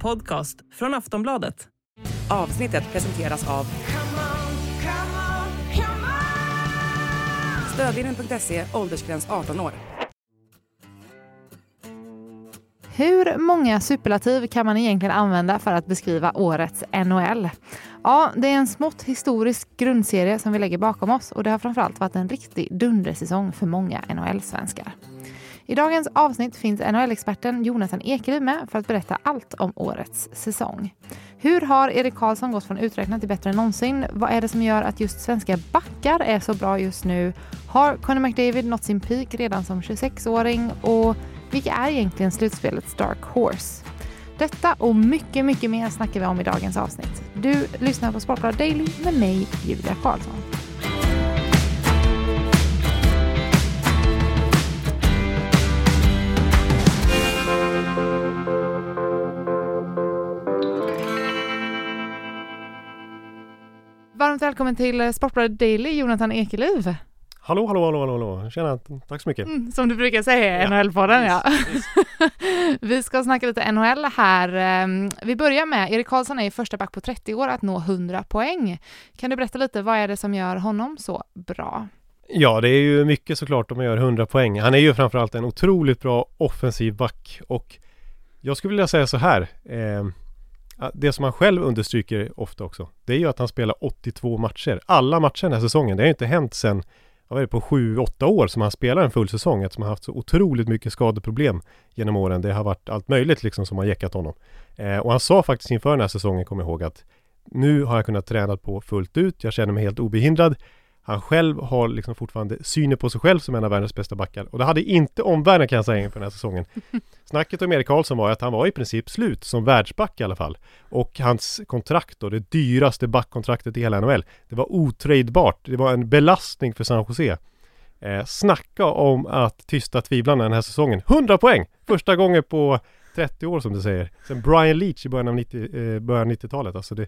podcast från Aftonbladet. Avsnittet presenteras av Stödvinnen.se, åldersgräns 18 år. Hur många superlativ kan man egentligen använda för att beskriva årets NHL? Ja, det är en smått historisk grundserie som vi lägger bakom oss och det har framförallt varit en riktig dundersäsong för många NHL-svenskar. I dagens avsnitt finns NHL-experten Jonathan Ekeliv med för att berätta allt om årets säsong. Hur har Erik Karlsson gått från uträknat till bättre än någonsin? Vad är det som gör att just svenska backar är så bra just nu? Har Conor McDavid nått sin peak redan som 26-åring? Och vilka är egentligen slutspelets dark horse? Detta och mycket, mycket mer snackar vi om i dagens avsnitt. Du lyssnar på Sportbladet Daily med mig, Julia Karlsson. Välkommen till Sportbladet Daily, Jonathan Ekeliv. Hallå, hallå, hallå, hallå. Tjena, tack så mycket. Mm, som du brukar säga i NHL-podden, ja. vi ska snacka lite NHL här. Ehm, vi börjar med, Erik Karlsson är första back på 30 år att nå 100 poäng. Kan du berätta lite, vad är det som gör honom så bra? Ja, det är ju mycket såklart om man gör 100 poäng. Han är ju framförallt en otroligt bra offensiv back och jag skulle vilja säga så här. Eh, det som han själv understryker ofta också, det är ju att han spelar 82 matcher. Alla matcher den här säsongen. Det har ju inte hänt sedan vad är det, på 7-8 år som han spelar en full säsong eftersom han haft så otroligt mycket skadeproblem genom åren. Det har varit allt möjligt liksom som har jäckat honom. Eh, och han sa faktiskt inför den här säsongen, kommer jag ihåg, att nu har jag kunnat träna på fullt ut. Jag känner mig helt obehindrad. Han själv har liksom fortfarande synen på sig själv som en av världens bästa backar. Och det hade inte omvärlden kan jag säga inför den här säsongen. Snacket om Erik Karlsson var att han var i princip slut som världsback i alla fall. Och hans kontrakt då, det dyraste backkontraktet i hela NHL, det var otradebart. Det var en belastning för San Jose. Eh, snacka om att tysta tvivlarna den här säsongen. 100 poäng! Första gången på 30 år som du säger. Sen Brian Leach i början av 90, eh, början 90-talet. Alltså det,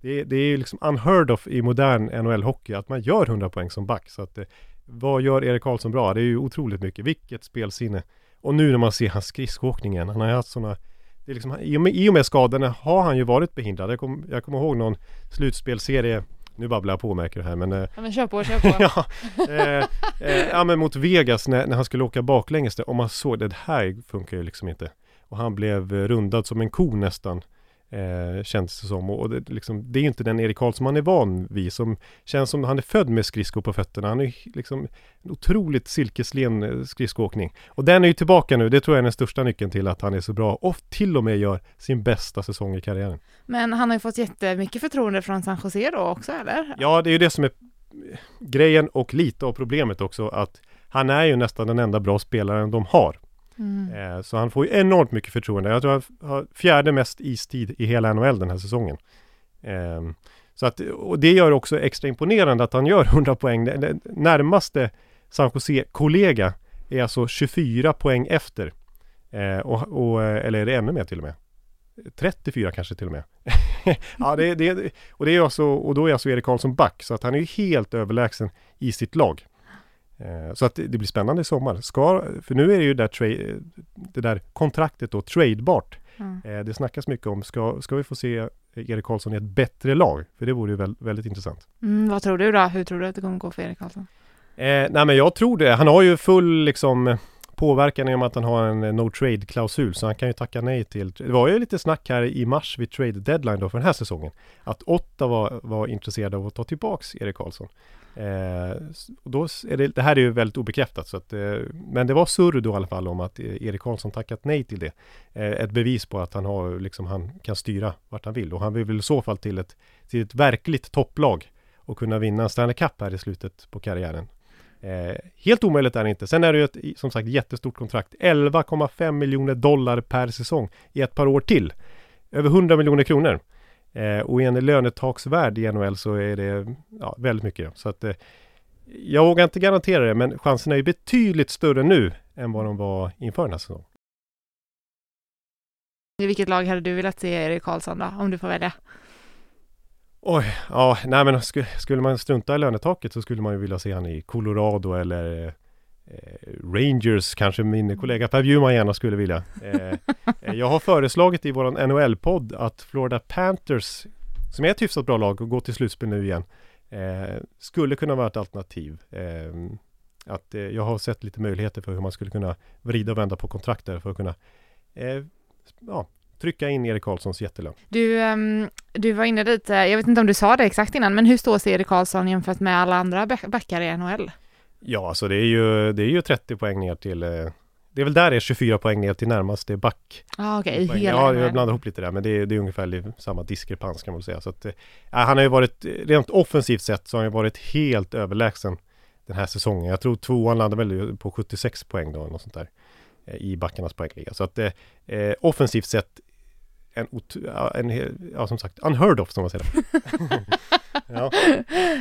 det, det är liksom unheard of i modern NHL-hockey att man gör 100 poäng som back. Så att, eh, vad gör Erik Karlsson bra? Det är ju otroligt mycket. Vilket spelsinne. Och nu när man ser hans skridskoåkning igen. Han har haft sådana det är liksom, i, och med, I och med skadorna har han ju varit behindrad. Jag, kom, jag kommer ihåg någon slutspelserie nu babblar jag på märker du här men... Ja men kör på, kör på! ja, eh, eh, ja men mot Vegas när, när han skulle åka baklänges där, och man såg det här funkar ju liksom inte. Och han blev rundad som en ko nästan Eh, känns det som. Och det, liksom, det är inte den Erik Karlsson man är van vid. Som känns som han är född med skridskor på fötterna. Han är liksom en otroligt silkeslen eh, skridskoåkning. Och den är ju tillbaka nu. Det tror jag är den största nyckeln till att han är så bra. Och till och med gör sin bästa säsong i karriären. Men han har ju fått jättemycket förtroende från San Jose då också eller? Ja, det är ju det som är grejen och lite av problemet också. Att han är ju nästan den enda bra spelaren de har. Mm. Eh, så han får ju enormt mycket förtroende. Jag tror han har fjärde mest istid i hela NHL den här säsongen. Ehm, så att, och det gör också extra imponerande att han gör 100 poäng. Den närmaste San Jose-kollega är alltså 24 poäng efter. Eh, och, och, eh, eller är det ännu mer till och med? 34 kanske till och med. ja, det, det, och det är alltså, och då är alltså Erik Karlsson back, så att han är helt överlägsen i sitt lag. Eh, så att det blir spännande i sommar. Ska, för nu är det ju där tra- det där kontraktet då tradebart. Mm. Det snackas mycket om, ska, ska vi få se Erik Karlsson i ett bättre lag? För det vore ju väldigt, väldigt intressant. Mm, vad tror du då? Hur tror du att det kommer gå för Erik Karlsson? Eh, nej men jag tror det. Han har ju full liksom påverkan i och med att han har en eh, no trade klausul så han kan ju tacka nej till. Det var ju lite snack här i mars vid trade deadline då för den här säsongen. Att Ottawa var, var intresserade av att ta tillbaks Erik Karlsson. Eh, då är det, det här är ju väldigt obekräftat så att, eh, men det var surr då i alla fall om att eh, Erik Karlsson tackat nej till det. Eh, ett bevis på att han har, liksom, han kan styra vart han vill och han vill väl i så fall till ett, till ett verkligt topplag och kunna vinna en Stanley Cup här i slutet på karriären. Eh, helt omöjligt är det inte. Sen är det ju ett, som sagt, jättestort kontrakt. 11,5 miljoner dollar per säsong i ett par år till. Över 100 miljoner kronor. Eh, och i en lönetaksvärld i NHL så är det ja, väldigt mycket. Så att, eh, jag vågar inte garantera det, men chanserna är ju betydligt större nu än vad de var inför den här säsongen. I vilket lag hade du velat se Erik Karlsson då, om du får välja? Oj, ja, nej men skulle man strunta i lönetaket så skulle man ju vilja se han i Colorado eller eh, Rangers kanske min kollega Per Bjurman gärna skulle vilja. Eh, Eh, Jag har föreslagit i våran NHL-podd att Florida Panthers, som är ett hyfsat bra lag och går till slutspel nu igen, skulle kunna vara ett alternativ. Att jag har sett lite möjligheter för hur man skulle kunna vrida och vända på kontrakt där för att kunna ja, trycka in Erik Karlssons jättelön. Du, ehm, du var inne lite, jag vet inte om du sa det exakt innan, men hur står sig Erik Karlsson jämfört med alla andra back- backar i NHL? Ja, alltså det är ju, det är ju 30 poäng ner till eh, det är väl där det är 24 poäng ner till närmaste back. Ah, hela Ja, jag blandar ihop lite där men det är, det är ungefär samma diskrepans kan man säga. Så att, eh, han har ju varit, rent offensivt sett så har han ju varit helt överlägsen den här säsongen. Jag tror tvåan landade väl på 76 poäng då, eller något sånt där. eh, I backarnas poängliga. Så att eh, eh, offensivt sett en, ja, en, ja som sagt, unheard of som man säger. ja.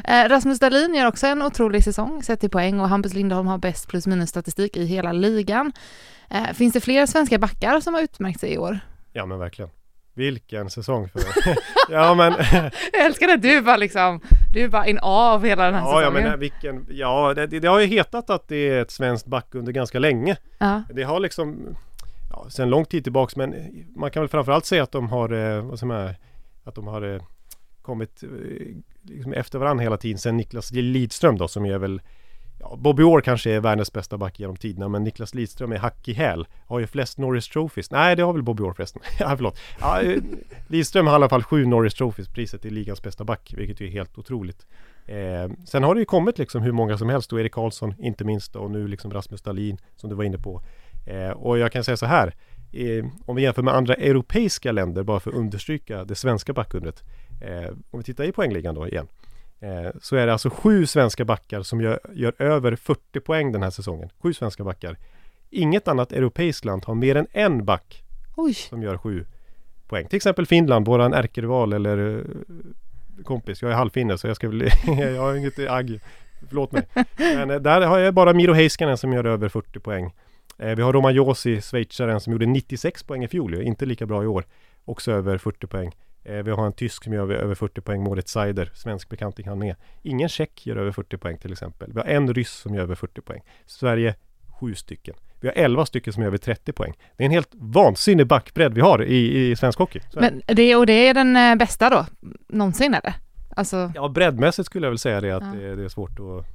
Eh, Rasmus Dahlin gör också en otrolig säsong sett till poäng och Hampus Lindholm har bäst plus minus statistik i hela ligan. Eh, finns det fler svenska backar som har utmärkt sig i år? ja men verkligen. Vilken säsong för... ja men... Jag älskar att du bara liksom, du är bara in av hela den här Ja, ja säsongen. men vilken, ja det, det det har ju hetat att det är ett svenskt back under ganska länge. Ja. Det har liksom, ja, sen lång tid tillbaks men man kan väl framförallt säga att de har, eh, vad som är, att de har eh, kommit eh, liksom efter varandra hela tiden. Sen Niklas Lidström då som är väl, ja, Bobby Orr kanske är världens bästa back genom tiderna men Niklas Lidström är hack i häl. Har ju flest Norris Trophies. Nej det har väl Bobby Orr förresten. ja förlåt. Ja, eh, Lidström har i alla fall sju Norris Trophies, priset är ligans bästa back, vilket ju är helt otroligt. Eh, sen har det ju kommit liksom hur många som helst och Erik Karlsson inte minst och nu liksom Rasmus Dahlin som du var inne på. Eh, och jag kan säga så här, eh, om vi jämför med andra europeiska länder bara för att understryka det svenska backundret. Eh, om vi tittar i poängligan då igen. Eh, så är det alltså sju svenska backar som gör, gör över 40 poäng den här säsongen. Sju svenska backar. Inget annat europeiskt land har mer än en back Oj, som gör sju poäng. Till exempel Finland, våran ärkerival eller kompis. Jag är halvfinne så jag ska väl, jag har inget agg. Förlåt mig. Men där har jag bara Miro Heiskanen som gör över 40 poäng. Eh, vi har Roman Josi, schweizaren, som gjorde 96 poäng i fjol. Inte lika bra i år. Också över 40 poäng. Eh, vi har en tysk som gör över- över 40 poäng, Moritz Seider. Svensk bekanting han med. Ingen tjeck gör över 40 poäng till exempel. Vi har en ryss som gör över 40 poäng. Sverige, sju stycken. Vi har 11 stycken som gör över 30 poäng. Det är en helt vansinnig backbredd vi har i, i svensk hockey. Så men det, och det är den eh, bästa då, någonsin eller? Alltså, Ja, breddmässigt skulle jag väl säga det att Ja. det, det är svårt att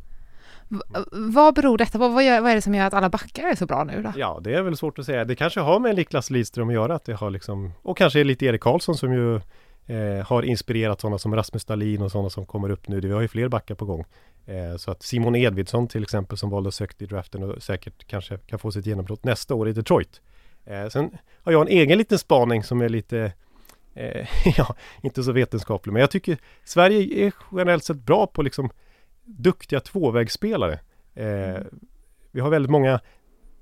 vad beror detta på? Vad, vad är det som gör att alla backar är så bra nu då? Ja, det är väl svårt att säga. Det kanske har med Niklas Lidström att göra att det har liksom... Och kanske lite Erik Karlsson som ju eh, har inspirerat sådana som Rasmus Dahlin och sådana som kommer upp nu. Vi har ju fler backar på gång. Eh, så att Simon Edvidsson till exempel som valdes söka i draften och säkert kanske kan få sitt genombrott nästa år i Detroit. Eh, sen har jag en egen liten spaning som är lite eh, ja, inte så vetenskaplig. Men jag tycker Sverige är generellt sett bra på liksom duktiga tvåvägsspelare. Eh, vi har väldigt många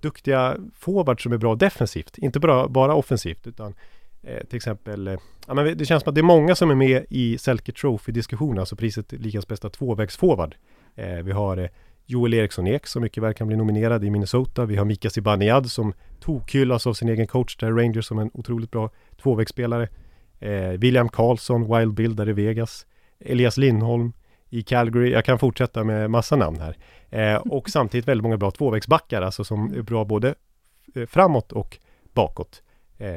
duktiga forwards som är bra defensivt, inte bara, bara offensivt utan eh, till exempel, eh, ja, men det känns som att det är många som är med i Selke Trophy-diskussionen, alltså priset ligans bästa tvåvägsforward. Eh, vi har eh, Joel Eriksson Ek som mycket väl kan bli nominerad i Minnesota. Vi har Mika Zibanejad som tokhyllas av sin egen coach där Rangers som en otroligt bra tvåvägsspelare. Eh, William Karlsson, Wild Bill där i Vegas. Elias Lindholm i Calgary. Jag kan fortsätta med massa namn här. Eh, och samtidigt väldigt många bra tvåvägsbackar, alltså som är bra både eh, framåt och bakåt. Eh,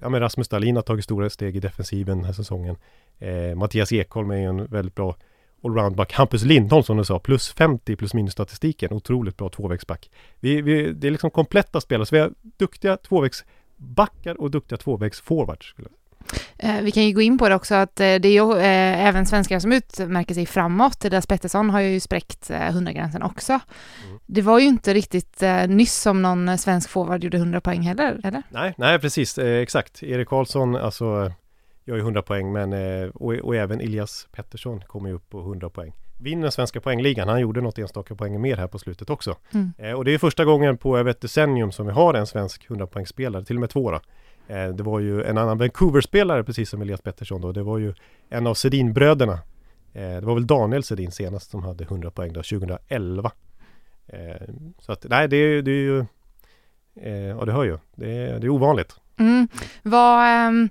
ja, men Rasmus Dahlin har tagit stora steg i defensiven den här säsongen. Eh, Mattias Ekholm är ju en väldigt bra allroundback. Hampus Lindholm som du sa, plus 50 plus minus statistiken. Otroligt bra tvåvägsback. Vi, vi, det är liksom kompletta spelare, så vi har duktiga tvåvägsbackar och duktiga tvåvägsforwards. skulle jag säga. Vi kan ju gå in på det också att eh, det är ju eh, även svenskar som utmärker sig framåt. Deras Pettersson har ju spräckt eh, 100-gränsen också. Mm. Det var ju inte riktigt eh, nyss som någon eh, svensk forward gjorde 100 poäng heller, eller? Nej, nej precis, eh, exakt. Erik Karlsson, alltså eh, gör ju 100 poäng, men eh, och, och även Elias Pettersson kommer ju upp på 100 poäng. Vinner svenska poängligan, han gjorde något enstaka poäng mer här på slutet också. Mm. Eh, och det är första gången på över ett decennium som vi har en svensk 100 poängspelare, till och med två då. Eh, det var ju en annan Vancouver-spelare precis som Elias Pettersson då, det var ju en av Sedin-bröderna. Eh, det var väl Daniel Sedin senast som hade 100 poäng då, 2011. Eh, så att nej, det är det är ju ja det hör ju, det är, det är ovanligt. Mm. Vad, ehm,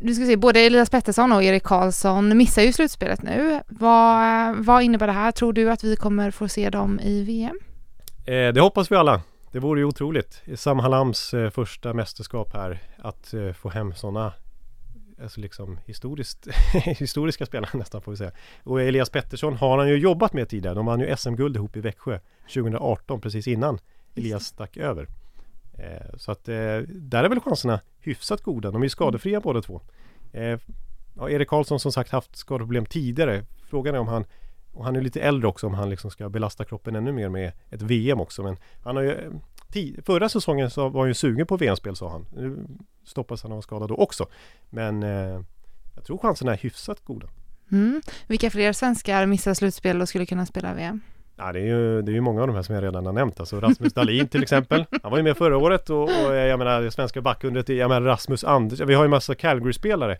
du ska se, både Elias Pettersson och Erik Karlsson missar ju slutspelet nu. Vad, vad innebär det här? Tror du att vi kommer få se dem i VM? Eh, det hoppas vi alla. Det vore ju otroligt. Sam Halams eh, första mästerskap här att eh, få hem sådana alltså liksom historiskt, historiska spelare nästan får vi säga. Och Elias Pettersson har han ju jobbat med tidigare. De vann ju SM-guld ihop i Växjö 2018 precis innan Elias stack över. Eh, så att där är väl chanserna hyfsat goda. De är ju skadefria mm. båda två. Ja, Erik Karlsson som sagt haft skadeproblem tidigare. Frågan är om han och han är lite äldre också om han liksom ska belasta kroppen ännu mer med ett VM också. Men han har ju Förra säsongen så var han ju sugen på VM-spel sa han. Nu stoppas han av skada då också. Men eh, jag tror chanserna är hyfsat goda. Mm. Vilka fler svenskar missar slutspel och skulle kunna spela VM? Ja, det är ju det är ju många av de här som jag redan har nämnt. Alltså Rasmus Dahlin till exempel. Han var ju med förra året och, och jag menar det svenska backundret. Jag menar Rasmus Andersson. Vi har ju massa Calgary-spelare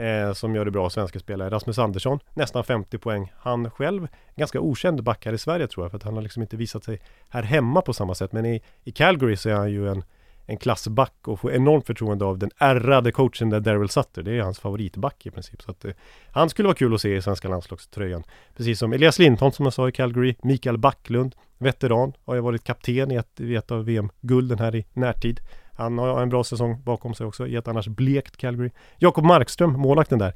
eh, som gör det bra, svenska spelare. Rasmus Andersson, nästan 50 poäng. Han själv, ganska okänd back här i Sverige tror jag, för att han har liksom inte visat sig här hemma på samma sätt. Men i, i Calgary så är han ju en en klassback och får enormt förtroende av den ärrade coachen där Daryl Sutter. Det är hans favoritback i princip. Så att, eh, han skulle vara kul att se i svenska landslagströjan. Precis som Elias Lindholm som jag sa i Calgary, Mikael Backlund, veteran, har ju varit kapten i ett, i ett av VM-gulden här i närtid. Han har en bra säsong bakom sig också i ett annars blekt Calgary. Jakob Markström, målvakten där.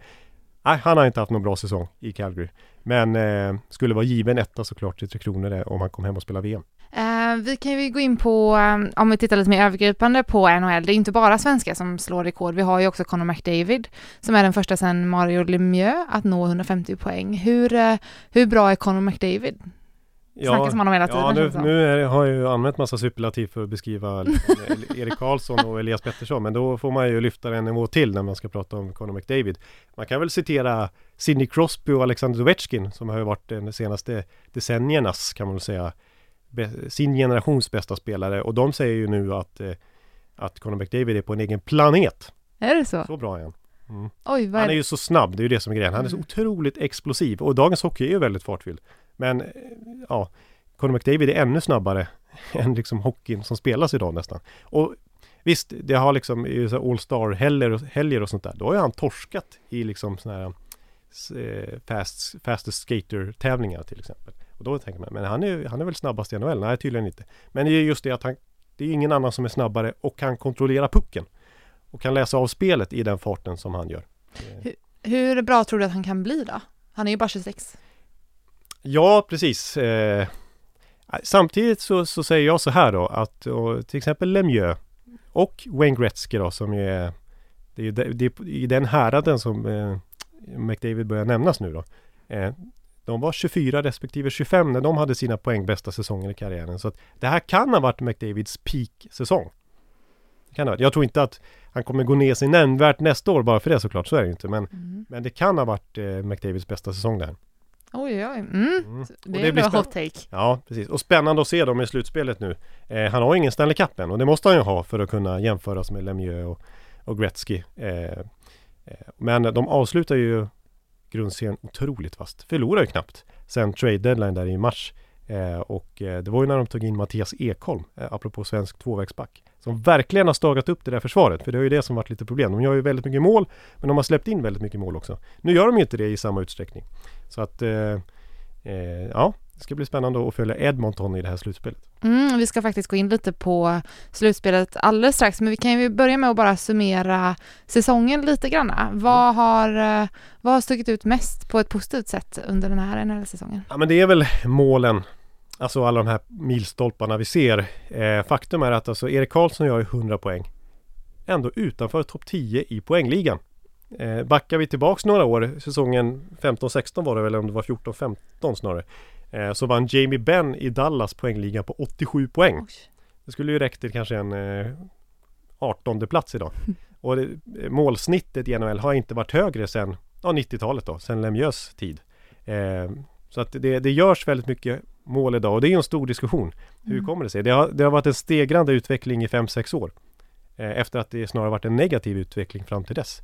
Nej, han har inte haft någon bra säsong i Calgary. Men eh, skulle vara given etta såklart till Tre Kronor om han kom hem och spelade VM. Uh, eh, vi kan ju gå in på, um, om vi tittar lite mer övergripande på NHL, det är inte bara svenskar som slår rekord, vi har ju också Connor McDavid som är den första sedan Mario Lemieux att nå 150 poäng. Hur, uh, hur bra är Connor McDavid? Ja, Snackas man om hela tiden. Ja, nu, nu är, har jag ju använt massa superlativ för att beskriva liksom, Erik Karlsson och Elias Pettersson. Men då får man ju lyfta en nivå till när man ska prata om Conor McDavid. Man kan väl citera Sidney Crosby och Alexander Ovechkin som har varit de senaste decenniernas kan man väl säga sin generations bästa spelare och de säger ju nu att eh, att Conor McDavid är på en egen planet. Är det så? Så bra är han. Mm. Oj, han är ju så snabb, det är ju det som är grejen. Han är så mm. otroligt explosiv och dagens hockey är ju väldigt fartfylld. Men eh, ja, Conor McDavid är ännu snabbare än liksom hockeyn som spelas idag nästan. Och visst, det har liksom i All Star helger, och sånt där. Då har ju han torskat i liksom såna här eh, fast, fastest skater tävlingar till exempel. Och då tänker man, men han är, han är väl snabbast i NHL? Nej, tydligen inte. Men det är just det att han, det är ingen annan som är snabbare och kan kontrollera pucken. Och kan läsa av spelet i den farten som han gör. Hur, hur bra tror du att han kan bli då? Han är ju bara 26. Ja, precis. Eh, samtidigt så, så, säger jag så här då att till exempel Lemieux och Wayne Gretzky då som är det är, det, det är i den häraden som eh, McDavid börjar nämnas nu då. Eh, de var 24 respektive 25 när de hade sina poängbästa säsonger i karriären. Så att det här kan ha varit McDavids peak-säsong. Jag tror inte att han kommer gå ner sig nämnvärt nästa år bara för det såklart, så är det inte. Men, mm. men det kan ha varit eh, McDavids bästa säsong där. Oj, oj, mm. mm. Det, det är en hot take. Ja, precis. Och spännande att se dem i slutspelet nu. Eh, han har ingen Stanley Cup än och det måste han ju ha för att kunna jämföras med Lemieux och, och Gretzky. Eh, eh, men de avslutar ju grundserien otroligt fast. Förlorar ju knappt sen trade deadline där i mars. Eh, och eh, det var ju när de tog in Mattias Ekholm, eh, apropå svensk tvåvägsback, som verkligen har stagat upp det där försvaret. För det har ju det som varit lite problem. De gör ju väldigt mycket mål, men de har släppt in väldigt mycket mål också. Nu gör de ju inte det i samma utsträckning. Så att, eh, eh, ja, det ska bli spännande att följa Edmonton i det här slutspelet. Mm, vi ska faktiskt gå in lite på slutspelet alldeles strax, men vi kan ju börja med att bara summera säsongen lite grann. Vad mm. har, eh, vad har stuckit ut mest på ett positivt sätt under den här NHL-säsongen? Ja, men det är väl målen. Alltså alla de här milstolparna vi ser. Eh, faktum är att alltså Erik Karlsson gör 100 poäng. Ändå utanför topp 10 i poängligan. Eh, backar vi tillbaks några år, säsongen 15-16 var det väl, om det var 14-15 snarare. Eh, så vann Jamie Benn i Dallas poängliga på 87 poäng. Oj. Det skulle ju räckt till kanske en eh, 18 plats idag. Och det, målsnittet i NHL har inte varit högre sedan ja, 90-talet då, sedan Lemieux tid. Eh, så att det, det görs väldigt mycket mål idag och det är en stor diskussion. Hur mm. kommer det sig? Det har, det har varit en stegrande utveckling i 5-6 år. Eh, efter att det snarare varit en negativ utveckling fram till dess.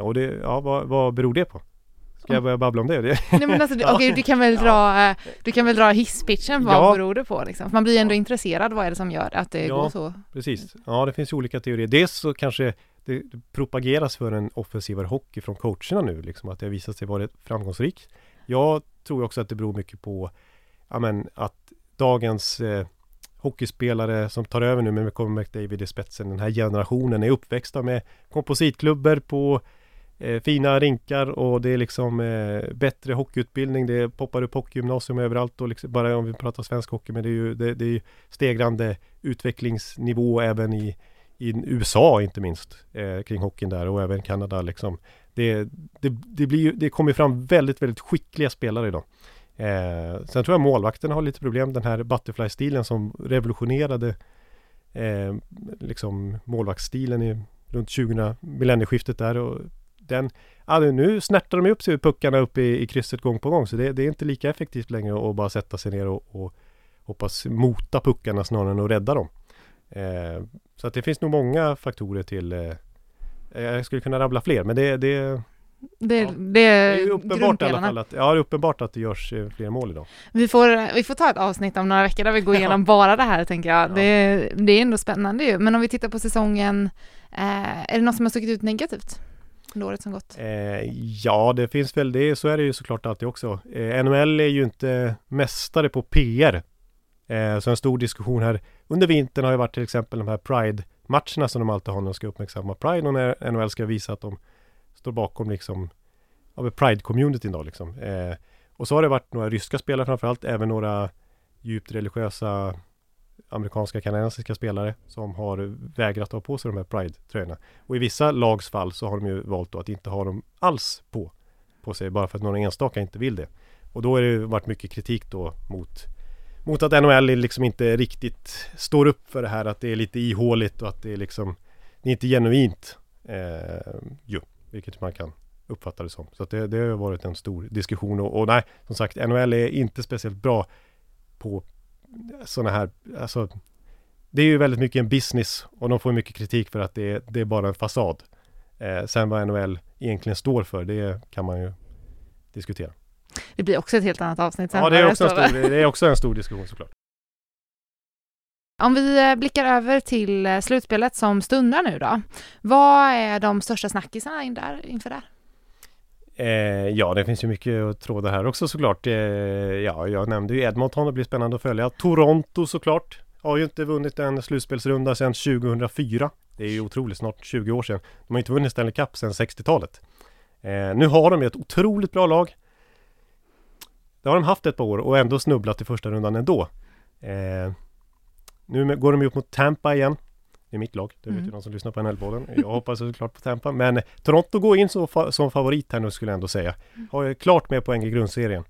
Och det, ja, vad, vad beror det på? Ska jag börja babbla om det? Nej men alltså, okej okay, du kan väl dra, eh, du kan väl dra hisspitchen, vad ja. beror det på liksom? Man blir ändå ja. intresserad, vad är det som gör att det ja, går så? precis. Ja, det finns olika teorier. Dels så kanske det propageras för en offensivare hockey från coacherna nu, liksom att det har visat sig vara framgångsrikt. Jag tror också att det beror mycket på, ja men att dagens eh, hockeyspelare som tar över nu med Conor McDavid i spetsen. Den här generationen är uppväxta med kompositklubbor på eh, fina rinkar och det är liksom eh, bättre hockeyutbildning. Det poppar upp hockeygymnasium överallt och liksom, bara om vi pratar svensk hockey men det är ju det, det är stegrande utvecklingsnivå även i, i USA inte minst eh, kring hockeyn där och även Kanada liksom. Det, det, det, blir, det kommer fram väldigt, väldigt skickliga spelare idag. Eh, sen tror jag målvakterna har lite problem. Den här Butterfly-stilen som revolutionerade eh, liksom målvaktsstilen i runt 2000, millennieskiftet där. Och den, ja, nu snärtar de upp sig puckarna upp i, i krysset gång på gång. Så det, det, är inte lika effektivt längre att bara sätta sig ner och, och hoppas mota puckarna snarare än att rädda dem. Eh, så att det finns nog många faktorer till eh, Jag skulle kunna rabbla fler men det, det det, ja. det, det är uppenbart i alla fall att, ja, det är uppenbart att det görs eh, fler mål idag. Vi får, vi får ta ett avsnitt om några veckor där vi går igenom ja. bara det här tänker jag. Ja. Det, det är ändå spännande ju. Men om vi tittar på säsongen, eh, är det något som har stuckit ut negativt? Under året som gått? Eh, ja, det finns väl det. Så är det ju såklart alltid också. Eh, NHL är ju inte mästare på PR. Eh, så en stor diskussion här under vintern har ju varit till exempel de här Pride-matcherna som de alltid har när de ska uppmärksamma Pride och när NHL ska visa att de står bakom liksom av Pride-communityn då liksom. Eh, och så har det varit några ryska spelare framförallt, även några djupt religiösa amerikanska kanadensiska spelare som har vägrat att ha på sig de här Pride-tröjorna. Och i vissa lags fall så har de ju valt att inte ha dem alls på, på sig bara för att några enstaka inte vill det. Och då har det varit mycket kritik då mot mot att NHL liksom inte riktigt står upp för det här att det är lite ihåligt och att det är liksom Det är inte genuint eh, ju. Vilket man kan uppfatta det som. Så det, det har varit en stor diskussion och, och, nej, som sagt NHL är inte speciellt bra på sådana här, alltså det är ju väldigt mycket en business och de får mycket kritik för att det, det är bara en fasad. Eh, sen vad NHL egentligen står för, det kan man ju diskutera. Det blir också ett helt annat avsnitt sen. Ja, det är, också en stor, det är också en stor diskussion såklart. Om vi eh, blickar över till eh, slutspelet som stundar nu då. Vad är de största snackisarna in där, inför det? Eh, ja, det finns ju mycket att tråda här också såklart. Eh, ja, jag nämnde ju Edmonton, det blir spännande att följa. Toronto såklart. Har ju inte vunnit en slutspelsrunda sedan 2004. Det är ju otroligt, snart 20 år sedan. De har inte vunnit Stanley Cup sedan 60-talet. Eh, nu har de ju ett otroligt bra lag. Det har de haft ett par år och ändå snubblat i första rundan ändå. Eh, nu går de upp mot Tampa igen. Det är mitt lag, det vet mm. ju de som lyssnar på NHL-podden. Jag hoppas såklart på Tampa. Men Toronto går in som, fa som favorit här nu skulle jag ändå säga. Mm. Har klart med poäng i grundserien.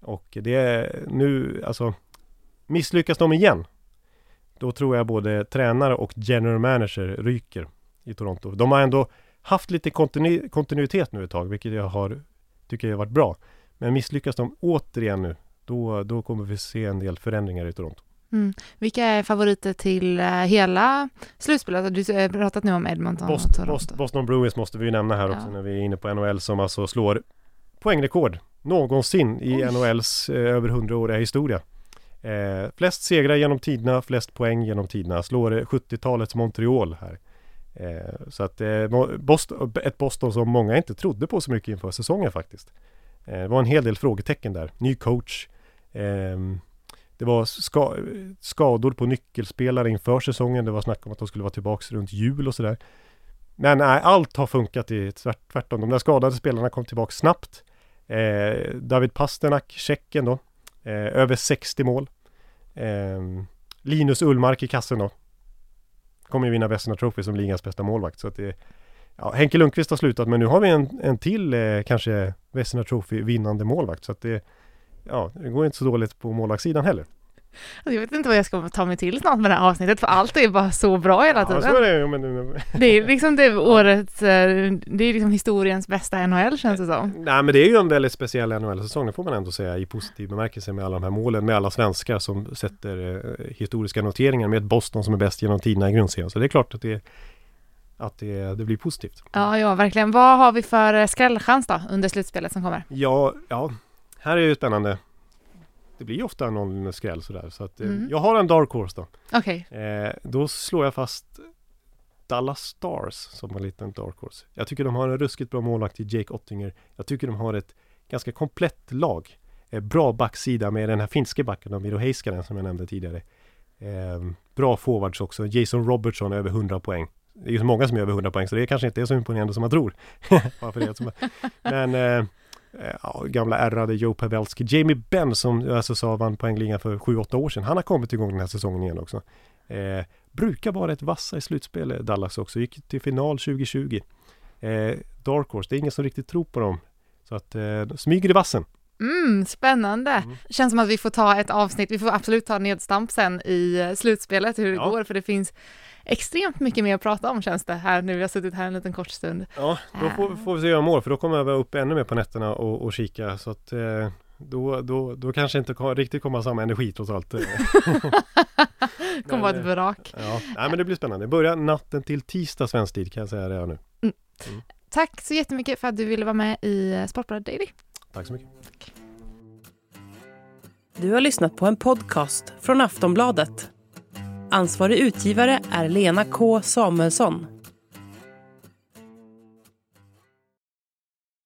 Och det är nu, alltså Misslyckas de igen Då tror jag både tränare och general manager ryker i Toronto. De har ändå haft lite kontinu kontinuitet nu ett tag, vilket jag har tycker jag har varit bra. Men misslyckas de återigen nu, då, då kommer vi se en del förändringar i Toronto. Mm. Vilka är favoriter till uh, hela slutspelet? Du har pratat nu om Edmonton Boston, Boston, Boston Bruins måste vi nämna här också ja. när vi är inne på NHL som alltså slår poängrekord någonsin i Oj. NHLs eh, över 100-åriga historia. Eh, flest segrar genom tiderna, flest poäng genom tiderna. Slår 70-talets Montreal här. Eh, så att eh, Boston, ett Boston som många inte trodde på så mycket inför säsongen faktiskt. Eh, det var en hel del frågetecken där. Ny coach. Det var ska, skador på nyckelspelare inför säsongen. Det var snack om att de skulle vara tillbaka runt jul och sådär. Men nej, allt har funkat i tvärt, tvärtom. De där skadade spelarna kom tillbaka snabbt. Eh, David Pasternak, Tjeckien då. Eh, över 60 mål. Eh, Linus Ullmark i kassen då. Kommer ju vinna Vesna Trophy som ligans bästa målvakt. Så att det, ja, Henke Lundqvist har slutat men nu har vi en, en till eh, kanske Vesna Trophy vinnande målvakt. Så att det, ja, det går inte så dåligt på målvaktssidan heller. Alltså, jag vet inte vad jag ska ta mig till snart med det här avsnittet för allt är bara så bra hela tiden. Ja, så är det, men... det är liksom det årets, eh, det är liksom historiens bästa NHL känns det som. Nej men det är ju en väldigt speciell NHL-säsong, det får man ändå säga i positiv bemärkelse med alla de här målen, med alla svenskar som sätter eh, historiska noteringar med ett Boston som är bäst genom tiderna i grundserien. Så det är klart att det att det, det blir positivt. Ja, ja, verkligen. Vad har vi för eh, skrällchans då under slutspelet som kommer? Ja, ja, här är det spännande det blir ofta någon skräll sådär. Så att, eh, mm. jag har en dark horse då. Okay. Eh, då slår jag fast Dallas Stars som en liten dark horse. Jag tycker de har en ruskigt bra målvakt i Jake Ottinger. Jag tycker de har ett ganska komplett lag. Eh, bra backsida med den här finske backen, Miro Heiskanen som jag nämnde tidigare. Eh, bra forwards också. Jason Robertson över 100 poäng. Det är ju så många som är över 100 poäng så det kanske inte är så imponerande som man tror. Men eh, Eh, ja, gamla ärrade Joe Pavelski. Jamie Benn som alltså sa vann poängligan för 7-8 år sedan. Han har kommit igång den här säsongen igen också. Eh, brukar vara rätt vassa i slutspel eh, Dallas också. Gick till final 2020. Eh, Dark Horse, det är ingen som riktigt tror på dem. Så att eh, smyger i vassen. Mm, spännande. Mm. Känns som att vi får ta ett avsnitt, vi får absolut ta nedstamp sen i eh, slutspelet hur det ja. går, för det finns extremt mycket mer att prata om känns det här nu. Vi har suttit här en liten kort stund. Ja, då får, får vi se hur mål för då kommer jag vara uppe ännu mer på nätterna och, och kika så att eh, då, då, då kanske inte riktigt kommer samma energi trots allt. kommer vara ett vrak. Ja, nej, men det blir spännande. Det börjar natten till tisdag svensk tid kan jag säga redan nu. Mm. Mm. Tack så jättemycket för att du ville vara med i Sportbladet Daily. Tack så mycket. Tack. Du har lyssnat på en podcast från Aftonbladet. Ansvarig utgivare är Lena K Samuelsson.